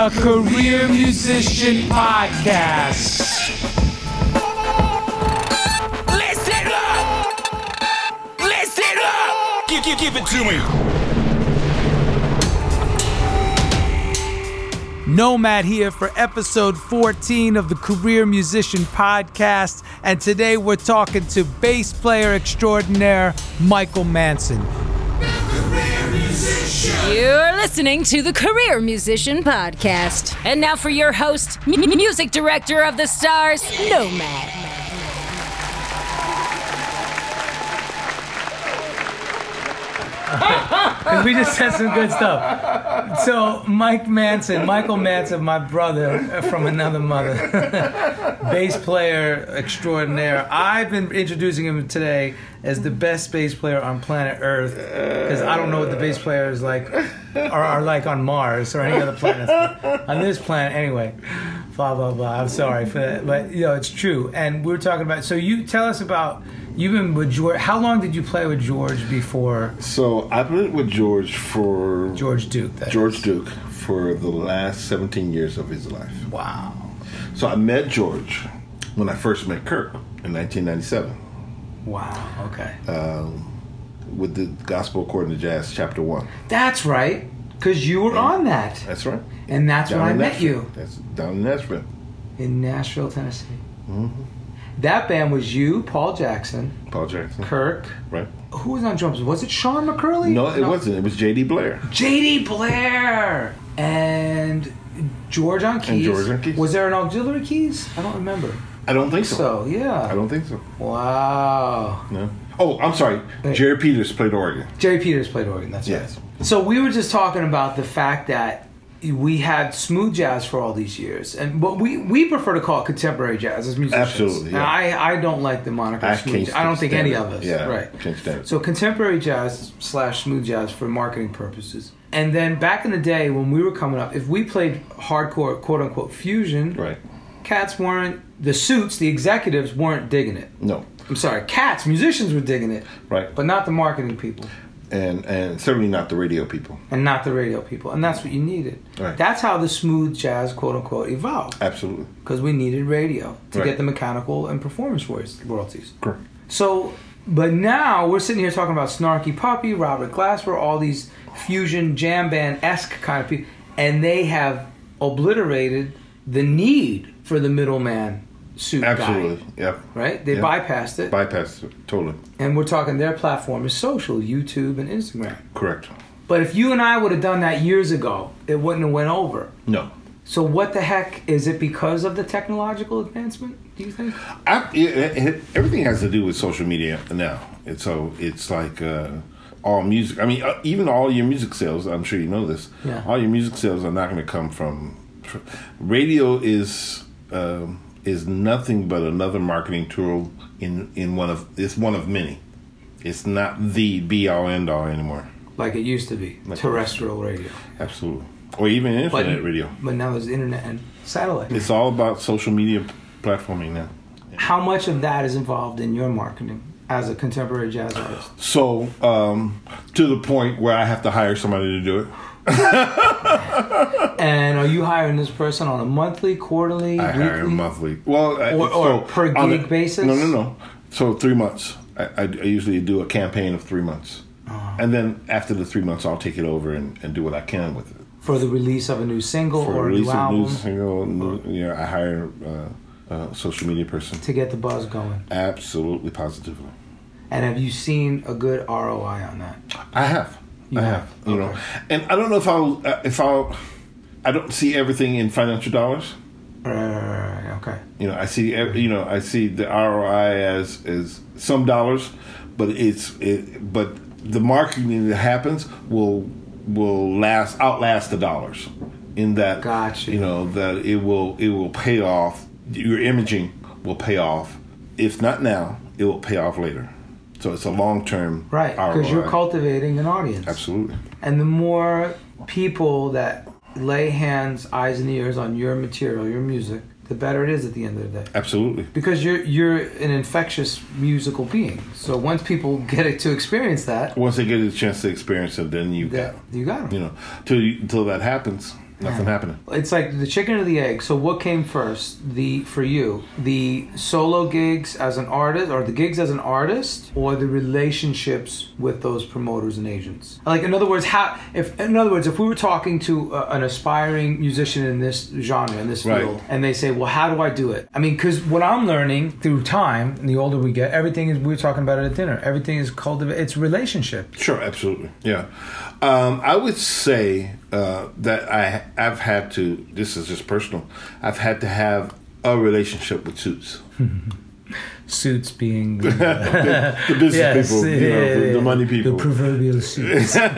The Career Musician Podcast. Listen up! Listen up! Give, give, give it to me. Nomad here for episode 14 of the Career Musician Podcast. And today we're talking to bass player extraordinaire Michael Manson. You're listening to the Career Musician Podcast. And now for your host, m- music director of the stars, Nomad. We just said some good stuff. So, Mike Manson, Michael Manson, my brother uh, from another mother, bass player extraordinaire. I've been introducing him today as the best bass player on planet Earth because I don't know what the bass players like are, are like on Mars or any other planet. On this planet, anyway. Blah blah blah. I'm sorry for that, but you know it's true. And we're talking about. So you tell us about. You've been with George. How long did you play with George before So I've been with George for George Duke? that George? Duke for the last 17 years of his life. Wow. So I met George when I first met Kirk in 1997 Wow. Okay. with the Gospel According to Jazz, Chapter One. that's right. Because you were on that, That's right. and that's when I met Nashville. you That's down in Nashville. in Nashville, Tennessee. Mm-hmm. That band was you, Paul Jackson, Paul Jackson. Kirk. Right. Who was on drums? Was it Sean McCurley? No, it wasn't. It was J.D. Blair. J.D. Blair and George on keys. George on keys. Was there an auxiliary keys? I don't remember. I don't think so. So yeah. I don't think so. Wow. No. Oh, I'm sorry. Jerry Peters played organ. Jerry Peters played organ. That's Yes. right. So we were just talking about the fact that we had smooth jazz for all these years, and but we we prefer to call it contemporary jazz as musicians. Absolutely, Now, yeah. I I don't like the moniker I smooth. jazz. I don't think any it. of us. Yeah, right. can't stand it. So contemporary jazz slash smooth jazz for marketing purposes. And then back in the day when we were coming up, if we played hardcore quote unquote fusion, Right. cats weren't the suits, the executives weren't digging it. No. I'm sorry, cats, musicians were digging it, Right. but not the marketing people And and certainly not the radio people. and not the radio people, and that's what you needed. Right. That's how the smooth jazz, quote unquote, evolved Absolutely. because we needed radio to Right. get the mechanical and performance royalties- royalties. Correct. So, but now we're sitting here talking about Snarky Puppy, Robert Glasper, all these fusion jam band esque kind of people, and they have obliterated the need for the middleman suit Absolutely. guy. Yep. Right? They Yep. bypassed it, Bypassed it. Totally. and we're talking their platform is social, YouTube and Instagram. Correct. But if you and I would have done that years ago, it wouldn't have went over. No. So what the heck is it because of the technological advancement? Do you think? I, it, it, everything has to do with social media now. It's so it's like uh, all music. I mean, uh, even all your music sales. I'm sure you know this. Yeah. All your music sales are not going to come from. fr- Radio is um, is nothing but another marketing tool in in one of it's one of many. It's not the be all end all anymore. Like it used to be, Like- terrestrial radio. Absolutely, or even internet radio. But now there's internet and satellite. It's all about social media platforming now. How much of that is involved in your marketing as a contemporary jazz artist? So um, to the point where I have to hire somebody to do it. And are you hiring this person on a monthly, quarterly, I weekly? hire monthly. Well, I- Or- or per gig basis? No, no, no. So three months. I, I, I usually do a campaign of three months, Ah. and then after the three months, I'll take it over and, and do what I can with it. for the release of a new single For or a release new of album new single, new, yeah, I hire uh, a social media person. to get the buzz going. Absolutely, positively. And have you seen a good ROI on that? I have. You I have? have. You know, and I don't know if I'll uh, if I'll. I don't see everything in financial dollars. Right, okay. You know, I see you know I see the ROI as as some dollars, but it's it, but the marketing that happens will will last outlast the dollars. In that, Gotcha. you know that it will it will pay off. Your imaging will pay off. If not now, it will pay off later. So it's a long term Right, because you're cultivating an audience. Absolutely. And the more people that lay hands, eyes, and ears on your material, your music, the better it is at the end of the day. Absolutely. Because you're you're an infectious musical being. So once people get it to experience that, Once they get a chance to experience it, then you that got you got them. you know till you, until that happens, nothing happening. It's like the chicken or the egg. So what came first? The for you, the solo gigs as an artist, or the gigs as an artist, or the relationships with those promoters and agents. Like in other words, how if in other words, if we were talking to uh, an aspiring musician in this genre in this Right. field, and they say, "Well, how do I do it?" I mean, because what I'm learning through time, and the older we get, everything is we were talking about it at dinner. Everything is cultivated. It's relationship. Sure, absolutely, yeah. Um, I would say uh, that I I've had to. This is just personal. I've had to have a relationship with suits. Suits being the, The business Yes, people, you know, yeah, the, yeah, the money people, the proverbial suits. Um,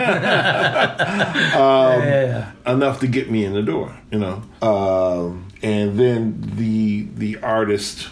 yeah. enough to get me in the door, you know. Um, and then the the artist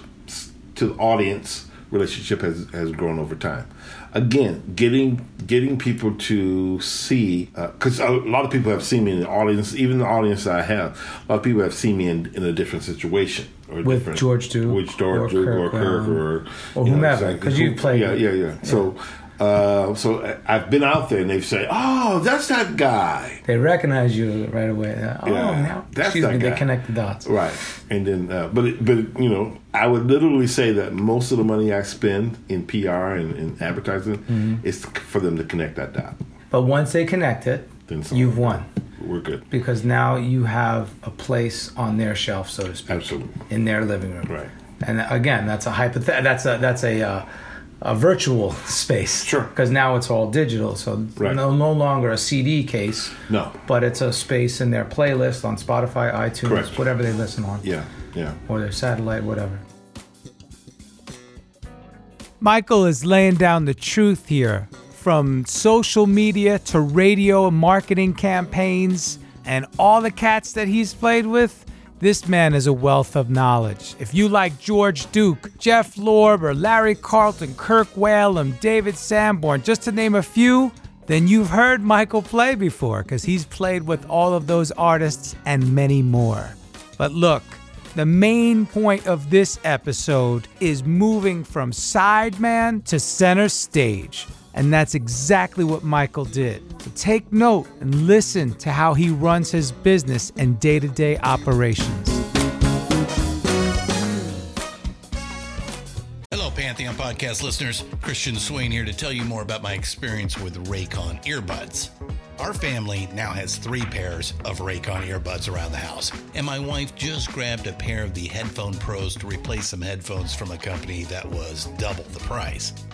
to the audience relationship has has grown over time. Again, getting getting people to see uh, because a lot of people have seen me in the audience, even the audience I have. A lot of people have seen me in, in a different situation or With different, George Duke with George or Duke or Kirk Kirk Whalum or or you know, whomever, exactly 'cause you've played Yeah, with- yeah, yeah. So. Uh, so I- I've been out there and they've said, "Oh, that's that guy." They recognize you right away. Oh, Yeah, now that's excuse that me. They connect the dots. Right, and then, uh, but it, but you know, I would literally say that most of the money I spend in PR and, and advertising Mm-hmm. is for them to connect that dot. But once they connect it, Then you've won We're good. because now you have a place on their shelf, so to speak, Absolutely. in their living room. Right. And again, that's a hypothet. That's a that's a uh, a virtual space. Sure. Because now it's all digital, so Right. no no longer a CD case. No. But it's a space in their playlist on Spotify, iTunes, Correct. whatever they listen on. Yeah, yeah. or their satellite, whatever. Michael is laying down the truth here from social media to radio and marketing campaigns and all the cats that he's played with. This man is a wealth of knowledge. If you like George Duke, Jeff Lorber, Larry Carlton, Kirk Whalum, David Sanborn, just to name a few, then you've heard Michael play before because he's played with all of those artists and many more. But look, the main point of this episode is moving from sideman to center stage. And that's exactly what Michael did. So take note and listen to how he runs his business and day to day operations. Hello, Pantheon podcast listeners. Christian Swain here to tell you more about my experience with Raycon earbuds. Our family now has three pairs of Raycon earbuds around the house, and my wife just grabbed a pair of the Headphone Pros to replace some headphones from a company that was double the price.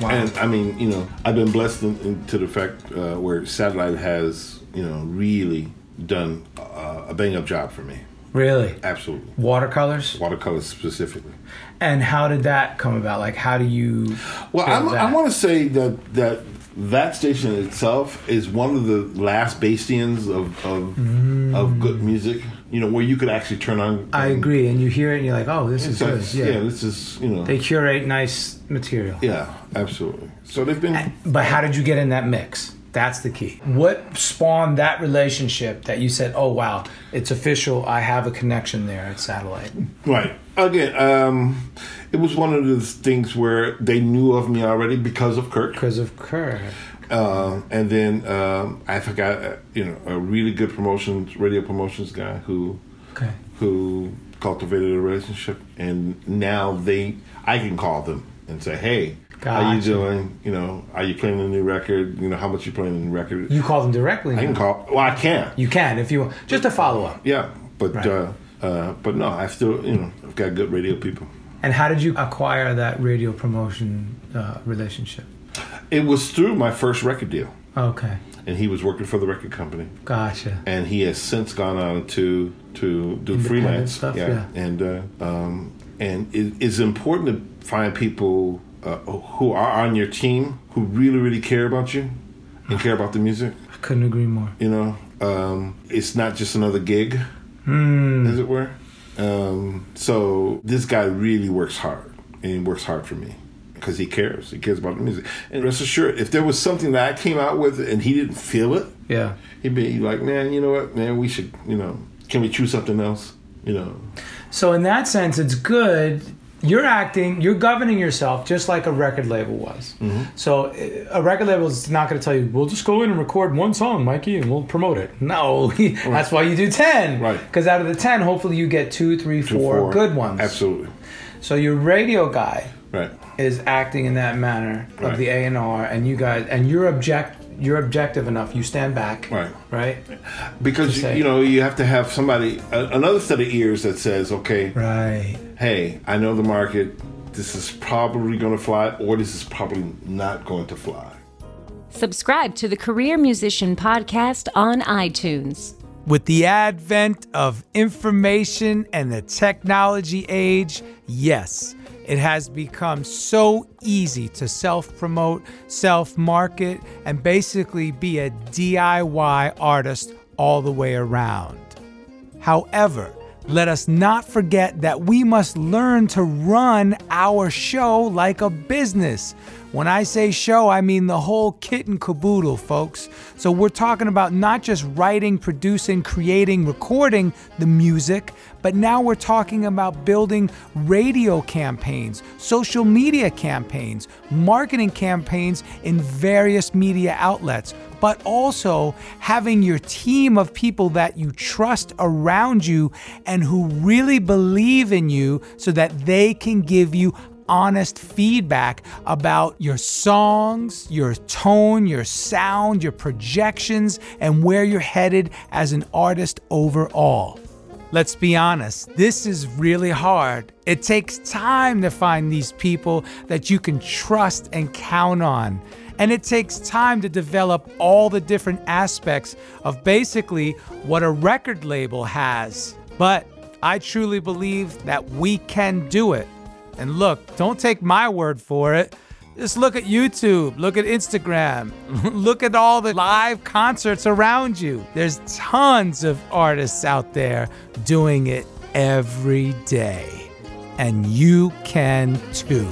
Wow. And I mean, you know, I've been blessed in, in, to the fact uh, where satellite has, you know, really done uh, a bang up job for me. Really? Absolutely. Watercolors? Watercolors specifically. And how did that come about? Like, how do you? Well, i want to say that that that station itself is one of the last bastions of of, mm. of good music. You know, where you could actually turn on. I agree, and you hear it, and you're like, "Oh, this is good." Yeah. yeah, this is you know. They curate nice material. Yeah, absolutely. So they've been. But how did you get in that mix? That's the key. What spawned that relationship that you said, "Oh wow, it's official. I have a connection there at Satellite." Right. Again, um, it was one of those things where they knew of me already because of Kirk. Because of Kirk. Uh, and then um, I forgot, uh, you know, a really good promotions, radio promotions guy who, okay. who cultivated a relationship, and now they, I can call them and say, "Hey, Gotcha. How you doing? You know, are you playing a new record? You know, how much you playing a new record? You call them directly. I can call. Well, I can. You can if you want. just a follow up. Yeah, but right. uh, uh, but no, I still you know I've got good radio people. And how did you acquire that radio promotion uh, relationship? It was through my first record deal. Okay. And he was working for the record company. Gotcha. And he has since gone on to to do freelance stuff. Yeah. yeah. And uh, um, and it, it's important to find people uh, who are on your team who really really care about you and care about the music. I couldn't agree more. You know, um, it's not just another gig, mm. as it were. Um, so this guy really works hard, and he works hard for me because he cares. He cares about the music. And rest assured, if there was something that I came out with and he didn't feel it, yeah, he'd be like, "Man, you know what, man, we should, you know, can we choose something else?" You know. So in that sense, it's good you're acting, you're governing yourself just like a record label was. Mm-hmm. So uh, a record label is not going to tell you, we'll just go in and record one song, Mikey, and we'll promote it. No, that's why you do 10. Right. Because out of the 10, hopefully you get two, three, two, four, four good ones. Absolutely. So your radio guy right. is acting in that manner of right. the A&R, and you guys, and you're object you're objective enough. You stand back, right? Right. Because you know you have to have somebody, another set of ears that says, okay, right hey, I know the market. This is probably going to fly, or this is probably not going to fly. Subscribe to the Career Musician Podcast on iTunes. With the advent of information and the technology age, yes, it has become so easy to self promote, self market, and basically be a DIY artist all the way around. However, let us not forget that we must learn to run our show like a business. When I say show, I mean the whole kit and caboodle, folks. So we're talking about not just writing, producing, creating, recording the music, but now we're talking about building radio campaigns, social media campaigns, marketing campaigns in various media outlets but also having your team of people that you trust around you and who really believe in you so that they can give you honest feedback about your songs, your tone, your sound, your projections, and where you're headed as an artist overall. Let's be honest, this is really hard. It takes time to find these people that you can trust and count on. And it takes time to develop all the different aspects of basically what a record label has. But I truly believe that we can do it. And look, don't take my word for it. Just look at YouTube, look at Instagram, look at all the live concerts around you. There's tons of artists out there doing it every day. And you can too.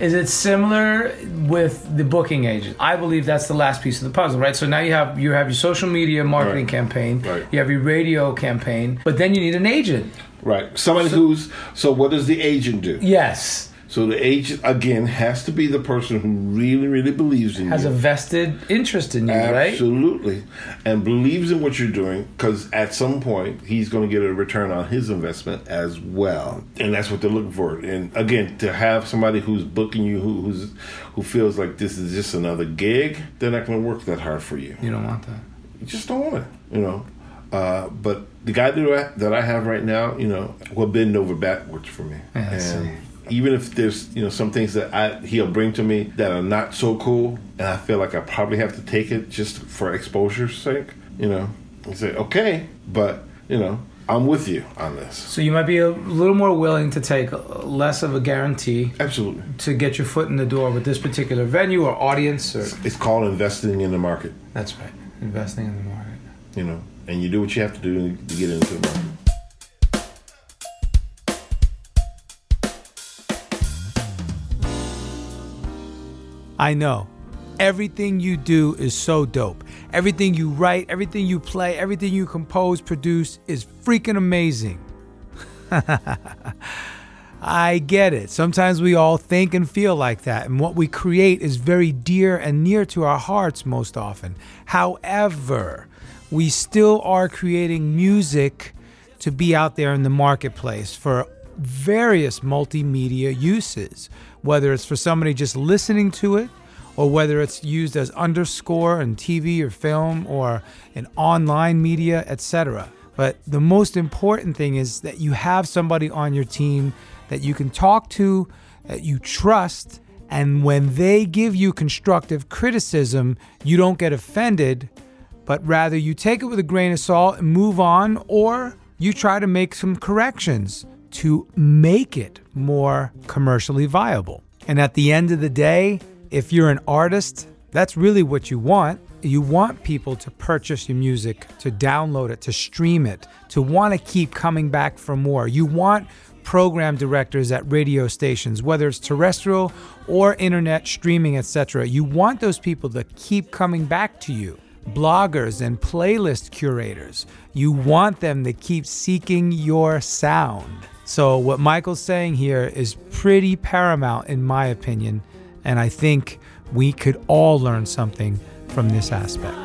Is it similar with the booking agent? I believe that's the last piece of the puzzle, right? So now you have you have your social media marketing Right. campaign, Right. you have your radio campaign, but then you need an agent. Right. Somebody who's so. What does the agent do? Yes, So the agent again has to be the person who really, really believes in has you. Has a vested interest in you, right? Absolutely, and believes in what you're doing because at some point he's going to get a return on his investment as well, and that's what they're looking for. And again, to have somebody who's booking you who, who's who feels like this is just another gig, they're not going to work that hard for you. You don't want that. You just don't want it, you know. Uh, but the guy that I, that I have right now, you know, will bend over backwards for me. Yeah, I and see. Even if there's, you know, some things that I he'll bring to me that are not so cool, and I feel like I probably have to take it just for exposure's sake, you know, and say, okay, but you know, I'm with you on this. So you might be a little more willing to take less of a guarantee Absolutely, to get your foot in the door with this particular venue or audience, or it's called investing in the market, that's right, investing in the market. you know, and you do what you have to do to get into the market. I know. Everything you do is so dope. Everything you write, everything you play, everything you compose, produce is freaking amazing. I get it. Sometimes we all think and feel like that, and what we create is very dear and near to our hearts most often. However, we still are creating music to be out there in the marketplace for various multimedia uses, whether it's for somebody just listening to it or whether it's used as underscore in TV or film or in online media, etc. But the most important thing is that you have somebody on your team that you can talk to, that you trust, and when they give you constructive criticism, you don't get offended, but rather you take it with a grain of salt and move on, or you try to make some corrections to make it more commercially viable. And at the end of the day, if you're an artist, that's really what you want. You want people to purchase your music, to download it, to stream it, to want to keep coming back for more. You want program directors at radio stations, whether it's terrestrial or internet streaming, etc. You want those people to keep coming back to you. Bloggers and playlist curators, you want them to keep seeking your sound. So, what Michael's saying here is pretty paramount, in my opinion, and I think we could all learn something from this aspect.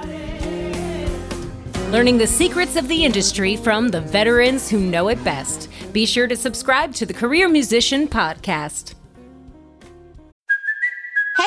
Learning the secrets of the industry from the veterans who know it best. Be sure to subscribe to the Career Musician Podcast.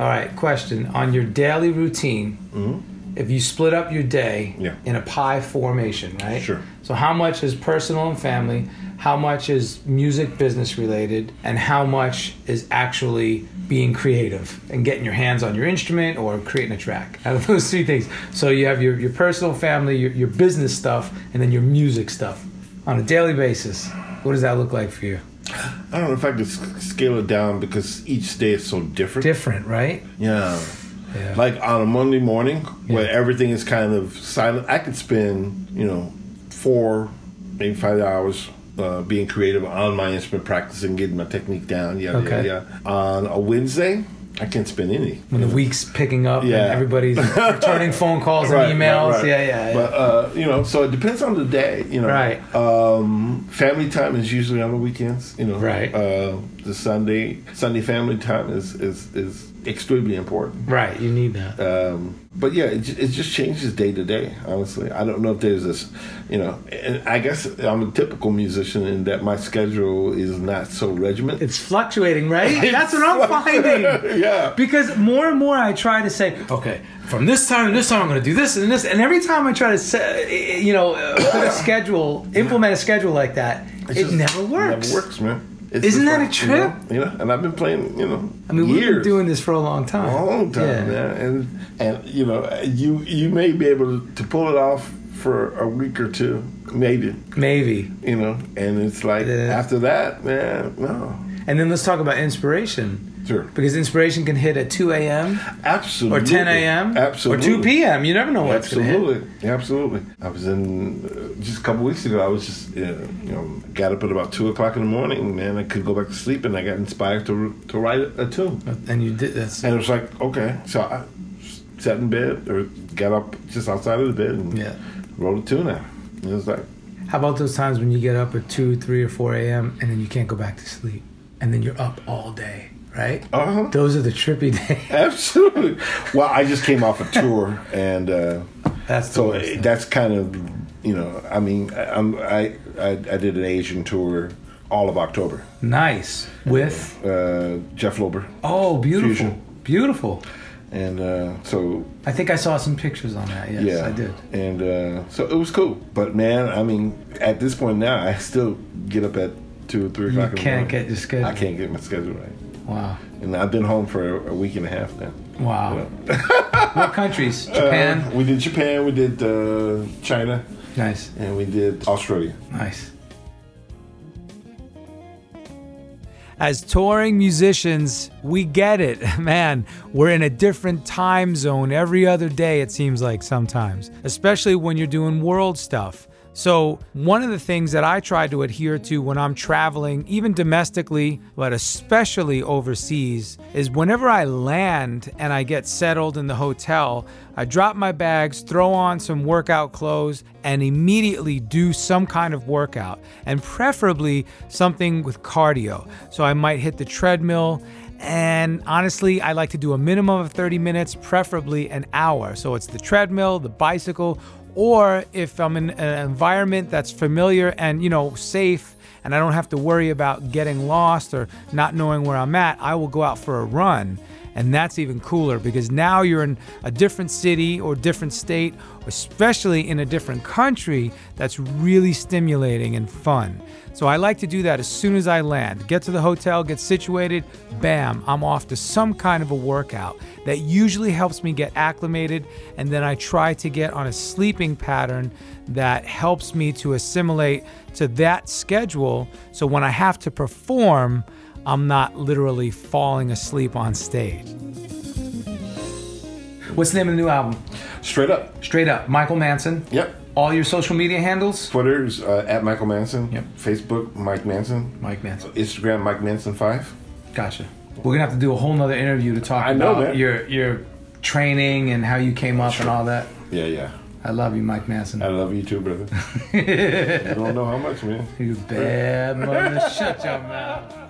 All right, question on your daily routine. Mm-hmm. If you split up your day Yeah. in a pie formation, right? Sure. So, how much is personal and family? How much is music business related? And how much is actually being creative and getting your hands on your instrument or creating a track? Out of those three things. So, you have your, your personal, family, your, your business stuff, and then your music stuff on a daily basis. What does that look like for you? I don't know if I could scale it down because each day is so different. Different, right? Yeah. Yeah. Like on a Monday morning where everything is kind of silent, I could spend, you know, four, maybe five hours uh, being creative on my instrument, practicing, getting my technique down. Yeah, Okay. yeah, yeah. On a Wednesday, I can't spend any. when the week's picking up Yeah. and everybody's returning phone calls and emails. Yeah, yeah, yeah. But uh, you know, so it depends on the day. You know, Right. Um, family time is usually on the weekends. You know, Right. Uh, the Sunday Sunday family time is is is extremely important. Right, you need that. Um, but yeah, it, it just changes day to day. Honestly, I don't know if there's this, you know. And I guess I'm a typical musician in that my schedule is not so regimented. It's fluctuating, right? That's what I'm finding. yeah. Because more and more I try to say, okay, from this time to this time I'm going to do this and this, and every time I try to, set, you know, put a schedule, implement a schedule like that, It's it just- never works. Never works, man. It's Isn't that a trip? You know, you know, and I've been playing, you know, I mean, we've been doing this for a long time. a long time, Yeah. man. And and you know, you you may be able to pull it off for a week or two, maybe. Maybe. You know, and it's like Yeah. after that, man, no. And then let's talk about inspiration. Sure. Because inspiration can hit at 2 a.m. Absolutely. or 10 a.m. Absolutely. or 2 p.m. You never know what's going to hit. Absolutely, absolutely. I was in uh, just a couple weeks ago. I was just you know, you know got up at about two o'clock in the morning. Man, I couldn't go back to sleep, and I got inspired to to write a, a tune. And you did this. And it was like okay, so I sat in bed or got up just outside of the bed and Yeah. wrote a tune out. And it was like How about those times when you get up at 2, 3, or 4 a.m. and then you can't go back to sleep? And then you're up all day, right? uh-huh. Those are the trippy days. Absolutely. Well, I just came off a tour, and uh, That's so that's kind of you know. I mean, I, I'm, I, I I did an Asian tour all of October. Nice. With, Uh, Jeff Lorber, oh, beautiful. Fusion. Beautiful. and uh, so I think I saw some pictures on that. Yes, yeah, I did. And uh, so it was cool. But man, I mean, at this point now, I still get up at two or three o'clock. in the can't get your schedule. I can't get my schedule right, Wow. and I've been home for a, week and a half now. Wow. You know? what countries? Japan? Uh, we did Japan. We did uh, China. nice. and we did Australia. Nice. As touring musicians, we get it. Man, we're in a different time zone every other day, it seems like sometimes, especially when you're doing world stuff. So, one of the things that I try to adhere to when I'm traveling, even domestically, but especially overseas, is whenever I land and I get settled in the hotel, I drop my bags, throw on some workout clothes, and immediately do some kind of workout, and preferably something with cardio. So, I might hit the treadmill. And honestly, I like to do a minimum of 30 minutes, preferably an hour. So it's the treadmill, the bicycle, or if I'm in an environment that's familiar and, you know, safe and I don't have to worry about getting lost or not knowing where I'm at, I will go out for a run. And that's even cooler because now you're in a different city or different state, especially in a different country that's really stimulating and fun. So I like to do that as soon as I land. Get to the hotel, get situated, bam, I'm off to some kind of a workout that usually helps me get acclimated. And then I try to get on a sleeping pattern that helps me to assimilate to that schedule. So when I have to perform, I'm not literally falling asleep on stage. What's the name of the new album? Straight up. Straight up. Michael Manson. Yep. All your social media handles? Twitter's uh, at Michael Manson. Yep. Facebook Mike Manson. Mike Manson. Instagram Mike Manson five. Gotcha. We're gonna have to do a whole nother interview to talk I know, about man. your your training and how you came up and all that. Yeah, yeah. I love you, Mike Manson. I love you too, brother. you don't know how much, man. You bad mother. Shut your mouth.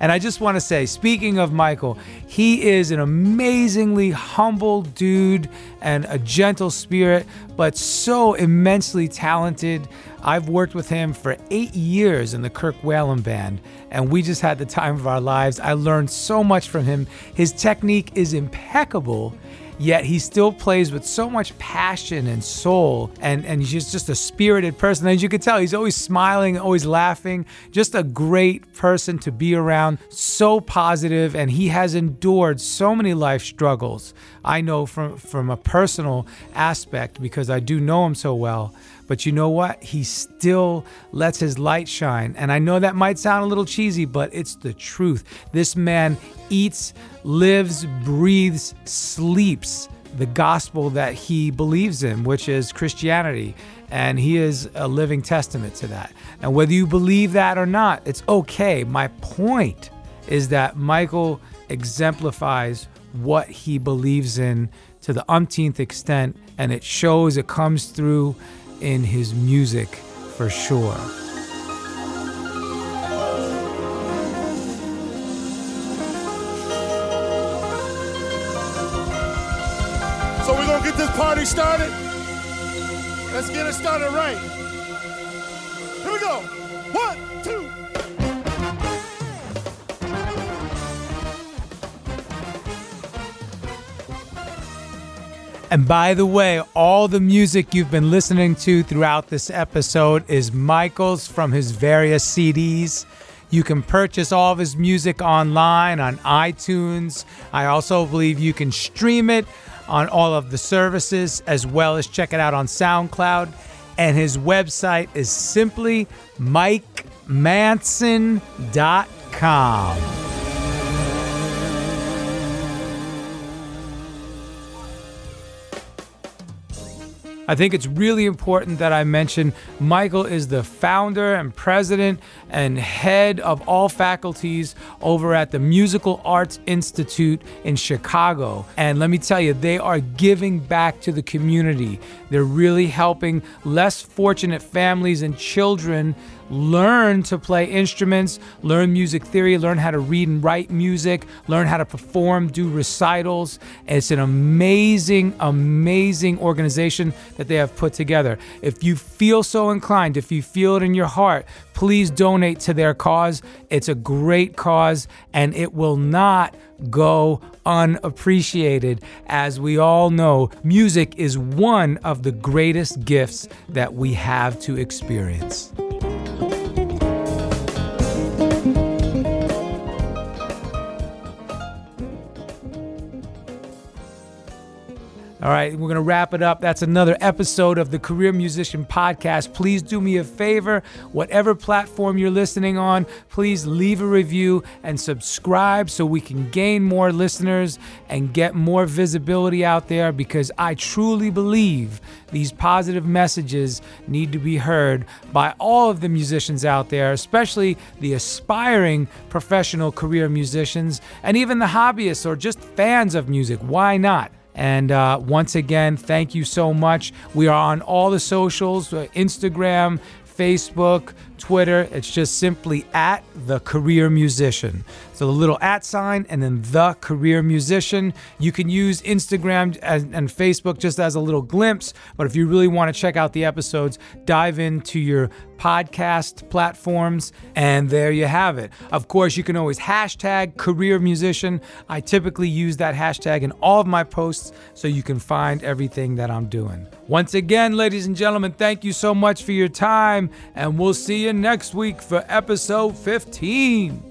And I just want to say, speaking of Michael, he is an amazingly humble dude and a gentle spirit, but so immensely talented. I've worked with him for eight years in the Kirk Whalum band, and we just had the time of our lives. I learned so much from him. His technique is impeccable. Yet he still plays with so much passion and soul, and, and he's just a spirited person. As you can tell, he's always smiling, always laughing, just a great person to be around, so positive, and he has endured so many life struggles. I know from, from a personal aspect because I do know him so well. But you know what? He still lets his light shine. And I know that might sound a little cheesy, but it's the truth. This man eats, lives, breathes, sleeps the gospel that he believes in, which is Christianity. And he is a living testament to that. And whether you believe that or not, it's okay. My point is that Michael exemplifies what he believes in to the umpteenth extent, and it shows, it comes through in his music for sure. This started. Let's get it started right. Here we go. One, two. And by the way, all the music you've been listening to throughout this episode is Michael's from his various CDs. You can purchase all of his music online on iTunes. I also believe you can stream it on all of the services as well as check it out on SoundCloud. And his website is simply MikeManson.com. I think it's really important that I mention Michael is the founder and president and head of all faculties over at the Musical Arts Institute in Chicago. And let me tell you, they are giving back to the community. They're really helping less fortunate families and children learn to play instruments, learn music theory, learn how to read and write music, learn how to perform, do recitals. It's an amazing, amazing organization that they have put together. If you feel so inclined, if you feel it in your heart, please donate to their cause. It's a great cause and it will not go unappreciated. As we all know, music is one of the greatest gifts that we have to experience. All right, we're going to wrap it up. That's another episode of the Career Musician Podcast. Please do me a favor, whatever platform you're listening on, please leave a review and subscribe so we can gain more listeners and get more visibility out there because I truly believe these positive messages need to be heard by all of the musicians out there, especially the aspiring professional career musicians and even the hobbyists or just fans of music. Why not? And uh, once again, thank you so much. We are on all the socials uh, Instagram, Facebook, Twitter. It's just simply at the career musician. So the little at sign and then the career musician. You can use Instagram and, and Facebook just as a little glimpse. But if you really want to check out the episodes, dive into your podcast platforms, and there you have it. Of course, you can always hashtag career musician. I typically use that hashtag in all of my posts so you can find everything that I'm doing. Once again, ladies and gentlemen, thank you so much for your time, and we'll see you next week for episode 15.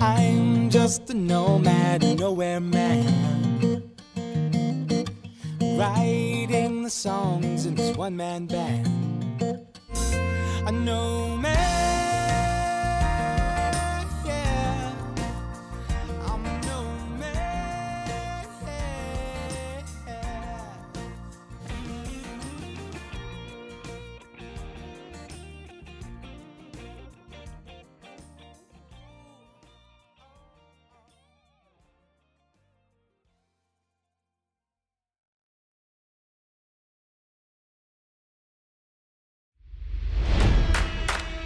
I'm just a nomad, nowhere man. Writing the songs in this one man band. A nomad,